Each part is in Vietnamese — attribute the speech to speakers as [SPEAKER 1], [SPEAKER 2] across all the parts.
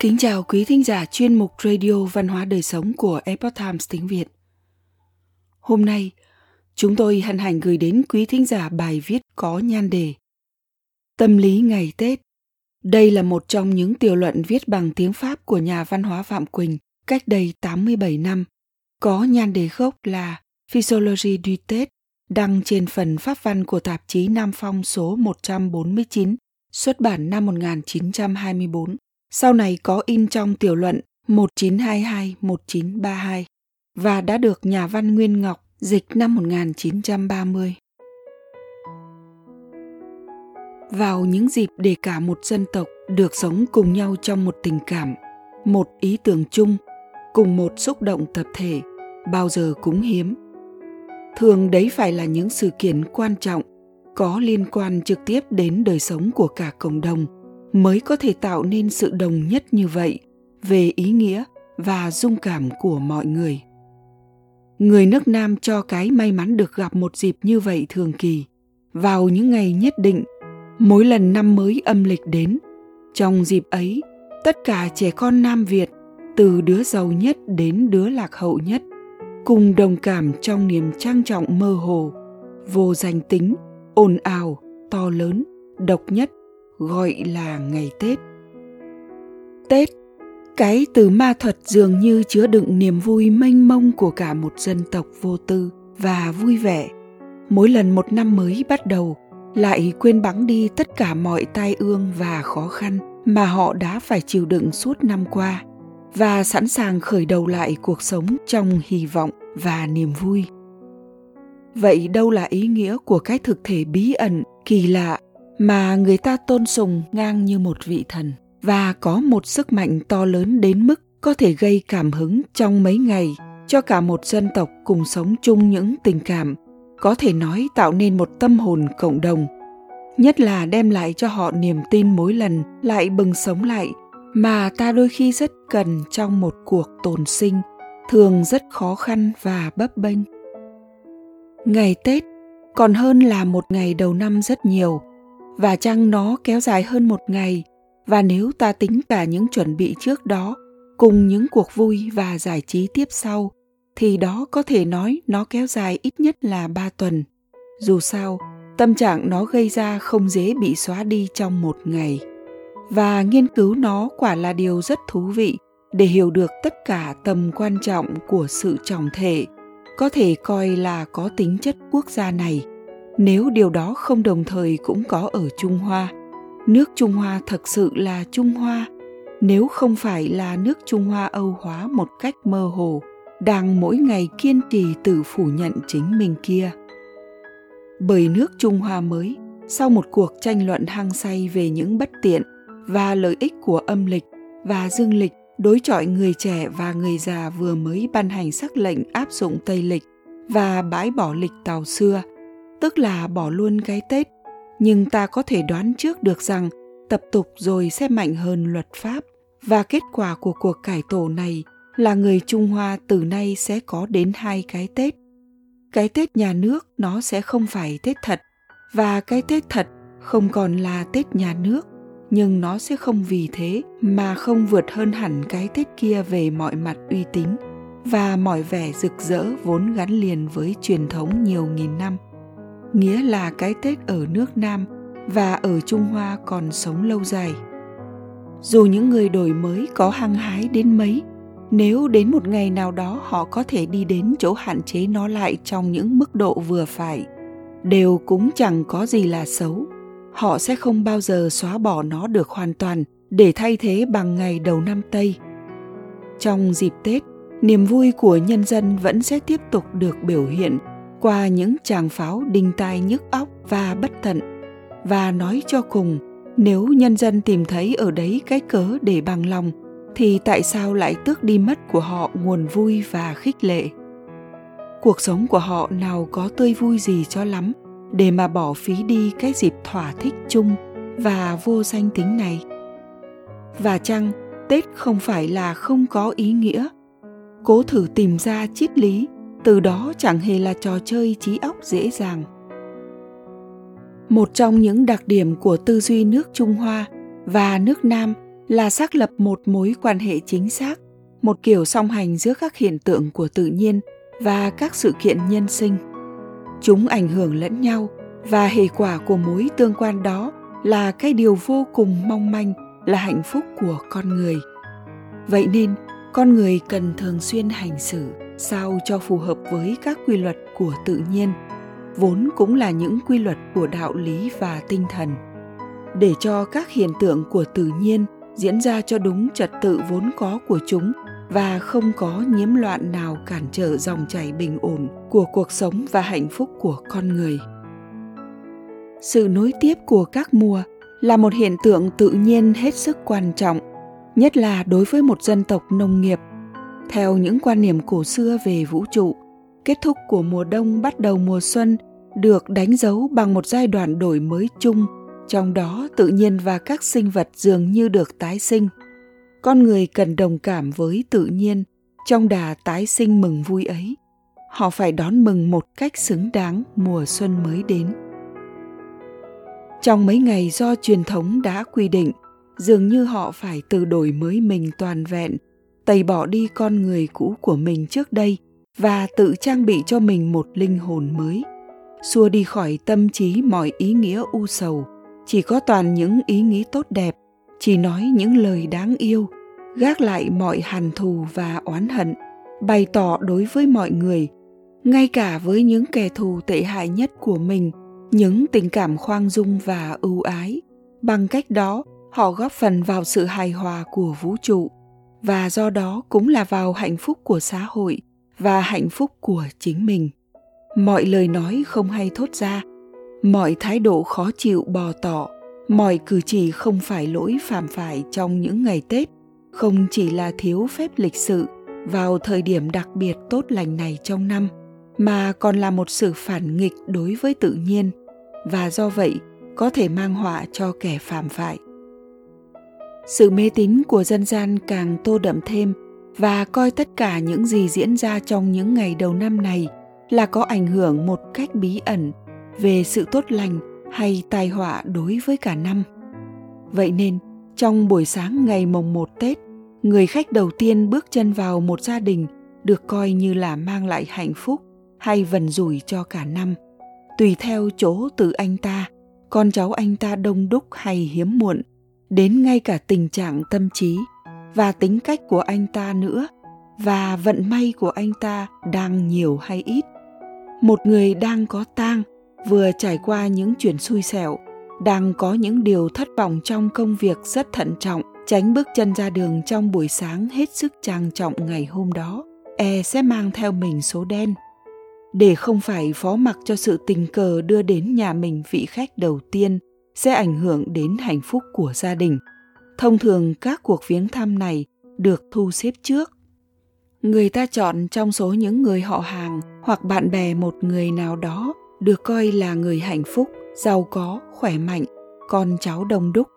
[SPEAKER 1] Kính chào quý thính giả chuyên mục Radio Văn hóa Đời Sống của Epoch Times tiếng Việt. Hôm nay, chúng tôi hân hạnh gửi đến quý thính giả bài viết có nhan đề Tâm lý ngày Tết. Đây là một trong những tiểu luận viết bằng tiếng Pháp của nhà văn hóa Phạm Quỳnh cách đây 87 năm. Có nhan đề gốc là Physiology du Tết, đăng trên phần pháp văn của tạp chí Nam Phong số 149, xuất bản năm 1924 sau này có in trong tiểu luận 1922-1932 và đã được nhà văn Nguyên Ngọc dịch năm 1930. Vào những dịp để cả một dân tộc được sống cùng nhau trong một tình cảm, một ý tưởng chung, cùng một xúc động tập thể, bao giờ cũng hiếm. Thường đấy phải là những sự kiện quan trọng, có liên quan trực tiếp đến đời sống của cả cộng đồng – mới có thể tạo nên sự đồng nhất như vậy về ý nghĩa và dung cảm của mọi người. Người nước nam cho cái may mắn được gặp một dịp như vậy thường kỳ, vào những ngày nhất định, mỗi lần năm mới âm lịch đến, trong dịp ấy, tất cả trẻ con nam việt, từ đứa giàu nhất đến đứa lạc hậu nhất, cùng đồng cảm trong niềm trang trọng mơ hồ, vô danh tính, ồn ào, to lớn, độc nhất gọi là ngày Tết. Tết, cái từ ma thuật dường như chứa đựng niềm vui mênh mông của cả một dân tộc vô tư và vui vẻ. Mỗi lần một năm mới bắt đầu, lại quên bẵng đi tất cả mọi tai ương và khó khăn mà họ đã phải chịu đựng suốt năm qua và sẵn sàng khởi đầu lại cuộc sống trong hy vọng và niềm vui. Vậy đâu là ý nghĩa của cái thực thể bí ẩn, kỳ lạ mà người ta tôn sùng ngang như một vị thần, và có một sức mạnh to lớn đến mức có thể gây cảm hứng trong mấy ngày cho cả một dân tộc cùng sống chung những tình cảm, có thể nói tạo nên một tâm hồn cộng đồng. Nhất là đem lại cho họ niềm tin mỗi lần lại bừng sống lại, mà ta đôi khi rất cần trong một cuộc tồn sinh, thường rất khó khăn và bấp bênh. Ngày tết còn hơn là một ngày đầu năm rất nhiều và chăng nó kéo dài hơn một ngày? Và nếu ta tính cả những chuẩn bị trước đó, cùng những cuộc vui và giải trí tiếp sau, thì đó có thể nói nó kéo dài ít nhất là ba tuần. Dù sao, tâm trạng nó gây ra không dễ bị xóa đi trong một ngày. Và nghiên cứu nó quả là điều rất thú vị để hiểu được tất cả tầm quan trọng của sự trọng thể, có thể coi là có tính chất quốc gia này nếu điều đó không đồng thời cũng có ở Trung Hoa. Nước Trung Hoa thật sự là Trung Hoa, nếu không phải là nước Trung Hoa Âu hóa một cách mơ hồ, đang mỗi ngày kiên trì tự phủ nhận chính mình kia. Bởi nước Trung Hoa mới, sau một cuộc tranh luận hăng say về những bất tiện và lợi ích của âm lịch và dương lịch đối chọi người trẻ và người già vừa mới ban hành sắc lệnh áp dụng Tây lịch và bãi bỏ lịch tàu xưa – tức là bỏ luôn cái Tết, nhưng ta có thể đoán trước được rằng tập tục rồi sẽ mạnh hơn luật pháp. Và kết quả của cuộc cải tổ này là người Trung Hoa từ nay sẽ có đến hai cái Tết. Cái Tết nhà nước nó sẽ không phải Tết thật. Và cái Tết thật không còn là Tết nhà nước nhưng nó sẽ không vì thế mà không vượt hơn hẳn cái Tết kia về mọi mặt uy tín và mọi vẻ rực rỡ vốn gắn liền với truyền thống nhiều nghìn năm nghĩa là cái tết ở nước nam và ở trung hoa còn sống lâu dài. Dù những người đổi mới có hăng hái đến mấy, nếu đến một ngày nào đó họ có thể đi đến chỗ hạn chế nó lại trong những mức độ vừa phải, đều cũng chẳng có gì là xấu. Họ sẽ không bao giờ xóa bỏ nó được hoàn toàn để thay thế bằng ngày đầu năm tây. Trong dịp tết, niềm vui của nhân dân vẫn sẽ tiếp tục được biểu hiện qua những tràng pháo đinh tai nhức óc và bất tận, và nói cho cùng, nếu nhân dân tìm thấy ở đấy cái cớ để bằng lòng, thì tại sao lại tước đi mất của họ nguồn vui và khích lệ? Cuộc sống của họ nào có tươi vui gì cho lắm, để mà bỏ phí đi cái dịp thỏa thích chung và vô danh tính này? Và chăng tết không phải là không có ý nghĩa? Cố thử tìm ra triết lý từ đó chẳng hề là trò chơi trí óc dễ dàng. Một trong những đặc điểm của tư duy nước trung hoa và nước nam là xác lập một mối quan hệ chính xác, một kiểu song hành giữa các hiện tượng của tự nhiên và các sự kiện nhân sinh. Chúng ảnh hưởng lẫn nhau và hệ quả của mối tương quan đó là cái điều vô cùng mong manh, là hạnh phúc của con người. Vậy nên, con người cần thường xuyên hành xử sao cho phù hợp với các quy luật của tự nhiên, vốn cũng là những quy luật của đạo lý và tinh thần. Để cho các hiện tượng của tự nhiên diễn ra cho đúng trật tự vốn có của chúng và không có nhiễm loạn nào cản trở dòng chảy bình ổn của cuộc sống và hạnh phúc của con người. Sự nối tiếp của các mùa là một hiện tượng tự nhiên hết sức quan trọng, nhất là đối với một dân tộc nông nghiệp theo những quan niệm cổ xưa về vũ trụ, kết thúc của mùa đông bắt đầu mùa xuân được đánh dấu bằng một giai đoạn đổi mới chung, trong đó tự nhiên và các sinh vật dường như được tái sinh. Con người cần đồng cảm với tự nhiên, trong đà tái sinh mừng vui ấy. Họ phải đón mừng một cách xứng đáng mùa xuân mới đến. Trong mấy ngày do truyền thống đã quy định, dường như họ phải tự đổi mới mình toàn vẹn tẩy bỏ đi con người cũ của mình trước đây và tự trang bị cho mình một linh hồn mới. Xua đi khỏi tâm trí mọi ý nghĩa u sầu, chỉ có toàn những ý nghĩ tốt đẹp, chỉ nói những lời đáng yêu, gác lại mọi hằn thù và oán hận, bày tỏ đối với mọi người, ngay cả với những kẻ thù tệ hại nhất của mình, những tình cảm khoan dung và ưu ái. Bằng cách đó, họ góp phần vào sự hài hòa của vũ trụ và do đó cũng là vào hạnh phúc của xã hội và hạnh phúc của chính mình. Mọi lời nói không hay thốt ra, mọi thái độ khó chịu bò tỏ mọi cử chỉ không phải lỗi phạm phải trong những ngày tết, không chỉ là thiếu phép lịch sự vào thời điểm đặc biệt tốt lành này trong năm, mà còn là một sự phản nghịch đối với tự nhiên và do vậy có thể mang họa cho kẻ phạm phải sự mê tín của dân gian càng tô đậm thêm và coi tất cả những gì diễn ra trong những ngày đầu năm này là có ảnh hưởng một cách bí ẩn về sự tốt lành hay tai họa đối với cả năm. Vậy nên, trong buổi sáng ngày mồng một Tết, người khách đầu tiên bước chân vào một gia đình được coi như là mang lại hạnh phúc hay vần rủi cho cả năm. Tùy theo chỗ từ anh ta, con cháu anh ta đông đúc hay hiếm muộn, đến ngay cả tình trạng tâm trí và tính cách của anh ta nữa và vận may của anh ta đang nhiều hay ít. Một người đang có tang vừa trải qua những chuyện xui xẻo, đang có những điều thất vọng trong công việc rất thận trọng, tránh bước chân ra đường trong buổi sáng hết sức trang trọng ngày hôm đó, e sẽ mang theo mình số đen. Để không phải phó mặc cho sự tình cờ đưa đến nhà mình vị khách đầu tiên sẽ ảnh hưởng đến hạnh phúc của gia đình. Thông thường các cuộc viếng thăm này được thu xếp trước. Người ta chọn trong số những người họ hàng hoặc bạn bè một người nào đó được coi là người hạnh phúc, giàu có, khỏe mạnh, con cháu đông đúc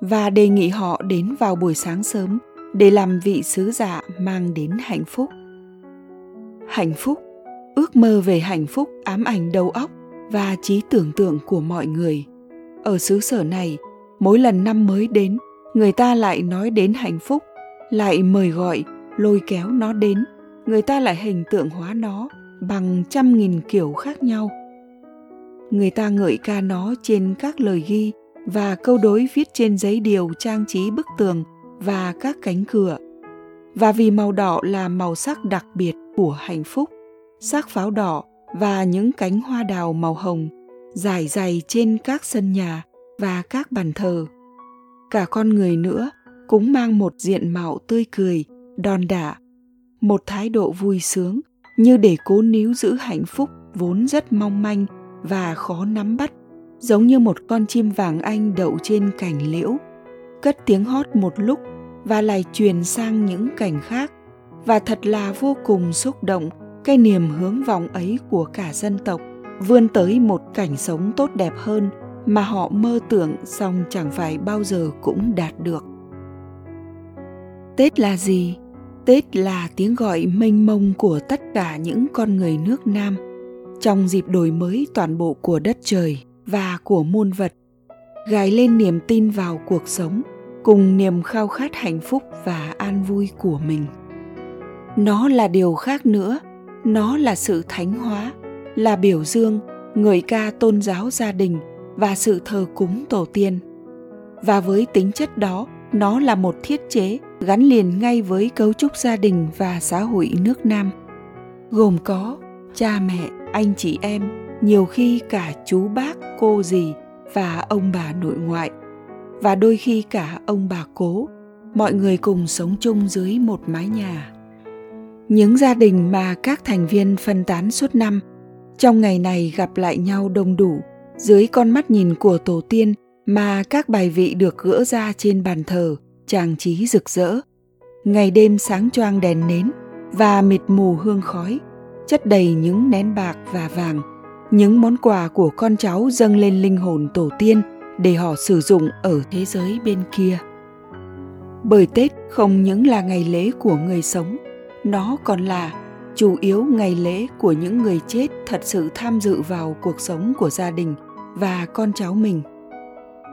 [SPEAKER 1] và đề nghị họ đến vào buổi sáng sớm để làm vị sứ giả mang đến hạnh phúc. Hạnh phúc, ước mơ về hạnh phúc ám ảnh đầu óc và trí tưởng tượng của mọi người. Ở xứ sở này, mỗi lần năm mới đến, người ta lại nói đến hạnh phúc, lại mời gọi, lôi kéo nó đến, người ta lại hình tượng hóa nó bằng trăm nghìn kiểu khác nhau – người ta ngợi ca nó trên các lời ghi và câu đối viết trên giấy điều trang trí bức tường và các cánh cửa. Và vì màu đỏ là màu sắc đặc biệt của hạnh phúc, sắc pháo đỏ và những cánh hoa đào màu hồng dài dày trên các sân nhà và các bàn thờ. Cả con người nữa cũng mang một diện mạo tươi cười, đòn đả, một thái độ vui sướng như để cố níu giữ hạnh phúc vốn rất mong manh và khó nắm bắt giống như một con chim vàng anh đậu trên cành liễu cất tiếng hót một lúc và lại truyền sang những cảnh khác và thật là vô cùng xúc động cái niềm hướng vọng ấy của cả dân tộc vươn tới một cảnh sống tốt đẹp hơn mà họ mơ tưởng song chẳng phải bao giờ cũng đạt được. Tết là gì? Tết là tiếng gọi mênh mông của tất cả những con người nước nam trong dịp đổi mới toàn bộ của đất trời và của muôn vật, gài lên niềm tin vào cuộc sống cùng niềm khao khát hạnh phúc và an vui của mình. Nó là điều khác nữa, nó là sự thánh hóa là biểu dương người ca tôn giáo gia đình và sự thờ cúng tổ tiên. Và với tính chất đó, nó là một thiết chế gắn liền ngay với cấu trúc gia đình và xã hội nước nam. Gồm có cha mẹ, anh chị em, nhiều khi cả chú bác, cô dì và ông bà nội ngoại. Và đôi khi cả ông bà cố, mọi người cùng sống chung dưới một mái nhà. Những gia đình mà các thành viên phân tán suốt năm trong ngày này gặp lại nhau đông đủ, dưới con mắt nhìn của tổ tiên mà các bài vị được gỡ ra trên bàn thờ, trang trí rực rỡ. Ngày đêm sáng choang đèn nến và mịt mù hương khói, chất đầy những nén bạc và vàng. Những món quà của con cháu dâng lên linh hồn tổ tiên để họ sử dụng ở thế giới bên kia. Bởi tết không những là ngày lễ của người sống, nó còn là chủ yếu ngày lễ của những người chết thật sự tham dự vào cuộc sống của gia đình và con cháu mình.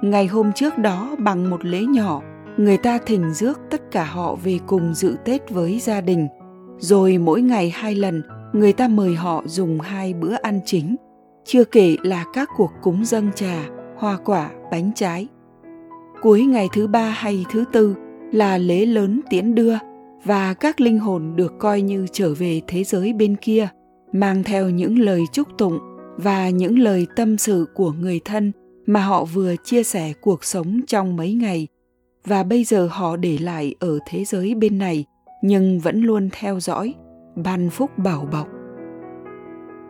[SPEAKER 1] Ngày hôm trước đó, bằng một lễ nhỏ, người ta thỉnh rước tất cả họ về cùng dự tết với gia đình. Rồi mỗi ngày hai lần, người ta mời họ dùng hai bữa ăn chính, chưa kể là các cuộc cúng dâng trà, hoa quả, bánh trái. Cuối ngày thứ ba hay thứ tư là lễ lớn tiễn đưa và các linh hồn được coi như trở về thế giới bên kia, mang theo những lời chúc tụng và những lời tâm sự của người thân mà họ vừa chia sẻ cuộc sống trong mấy ngày. Và bây giờ họ để lại ở thế giới bên này, nhưng vẫn luôn theo dõi, ban phúc bảo bọc.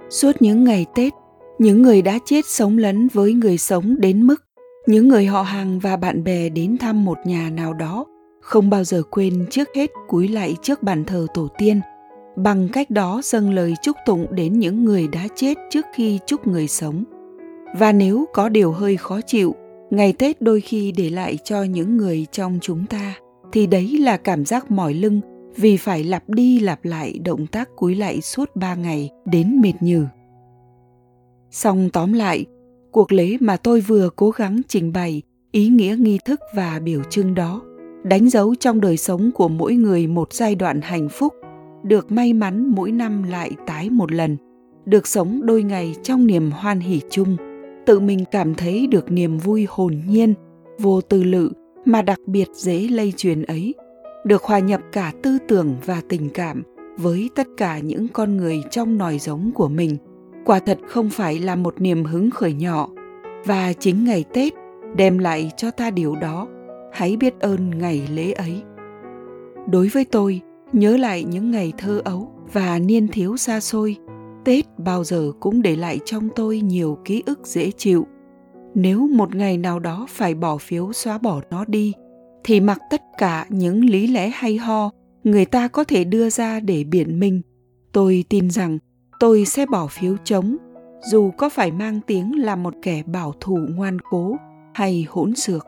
[SPEAKER 1] Suốt những ngày tết, những người đã chết sống lấn với người sống đến mức những người họ hàng và bạn bè đến thăm một nhà nào đó không bao giờ quên trước hết cúi lạy trước bàn thờ tổ tiên. Bằng cách đó dâng lời chúc tụng đến những người đã chết trước khi chúc người sống. Và nếu có điều hơi khó chịu ngày tết đôi khi để lại cho những người trong chúng ta thì đấy là cảm giác mỏi lưng vì phải lặp đi lặp lại động tác cúi lạy suốt ba ngày đến mệt nhừ. Song tóm lại, cuộc lễ mà tôi vừa cố gắng trình bày ý nghĩa nghi thức và biểu trưng đó đánh dấu trong đời sống của mỗi người một giai đoạn hạnh phúc, được may mắn mỗi năm lại tái một lần, được sống đôi ngày trong niềm hoan hỉ chung, tự mình cảm thấy được niềm vui hồn nhiên, vô tư lự mà đặc biệt dễ lây truyền ấy, được hòa nhập cả tư tưởng và tình cảm với tất cả những con người trong nòi giống của mình. Quả thật không phải là một niềm hứng khởi nhỏ, và chính ngày tết đem lại cho ta điều đó hãy biết ơn ngày lễ ấy. Đối với tôi, nhớ lại những ngày thơ ấu và niên thiếu xa xôi, tết bao giờ cũng để lại trong tôi nhiều ký ức dễ chịu. Nếu một ngày nào đó phải bỏ phiếu xóa bỏ nó đi, thì mặc tất cả những lý lẽ hay ho người ta có thể đưa ra để biện minh, tôi tin rằng tôi sẽ bỏ phiếu chống, dù có phải mang tiếng là một kẻ bảo thủ ngoan cố hay hỗn xược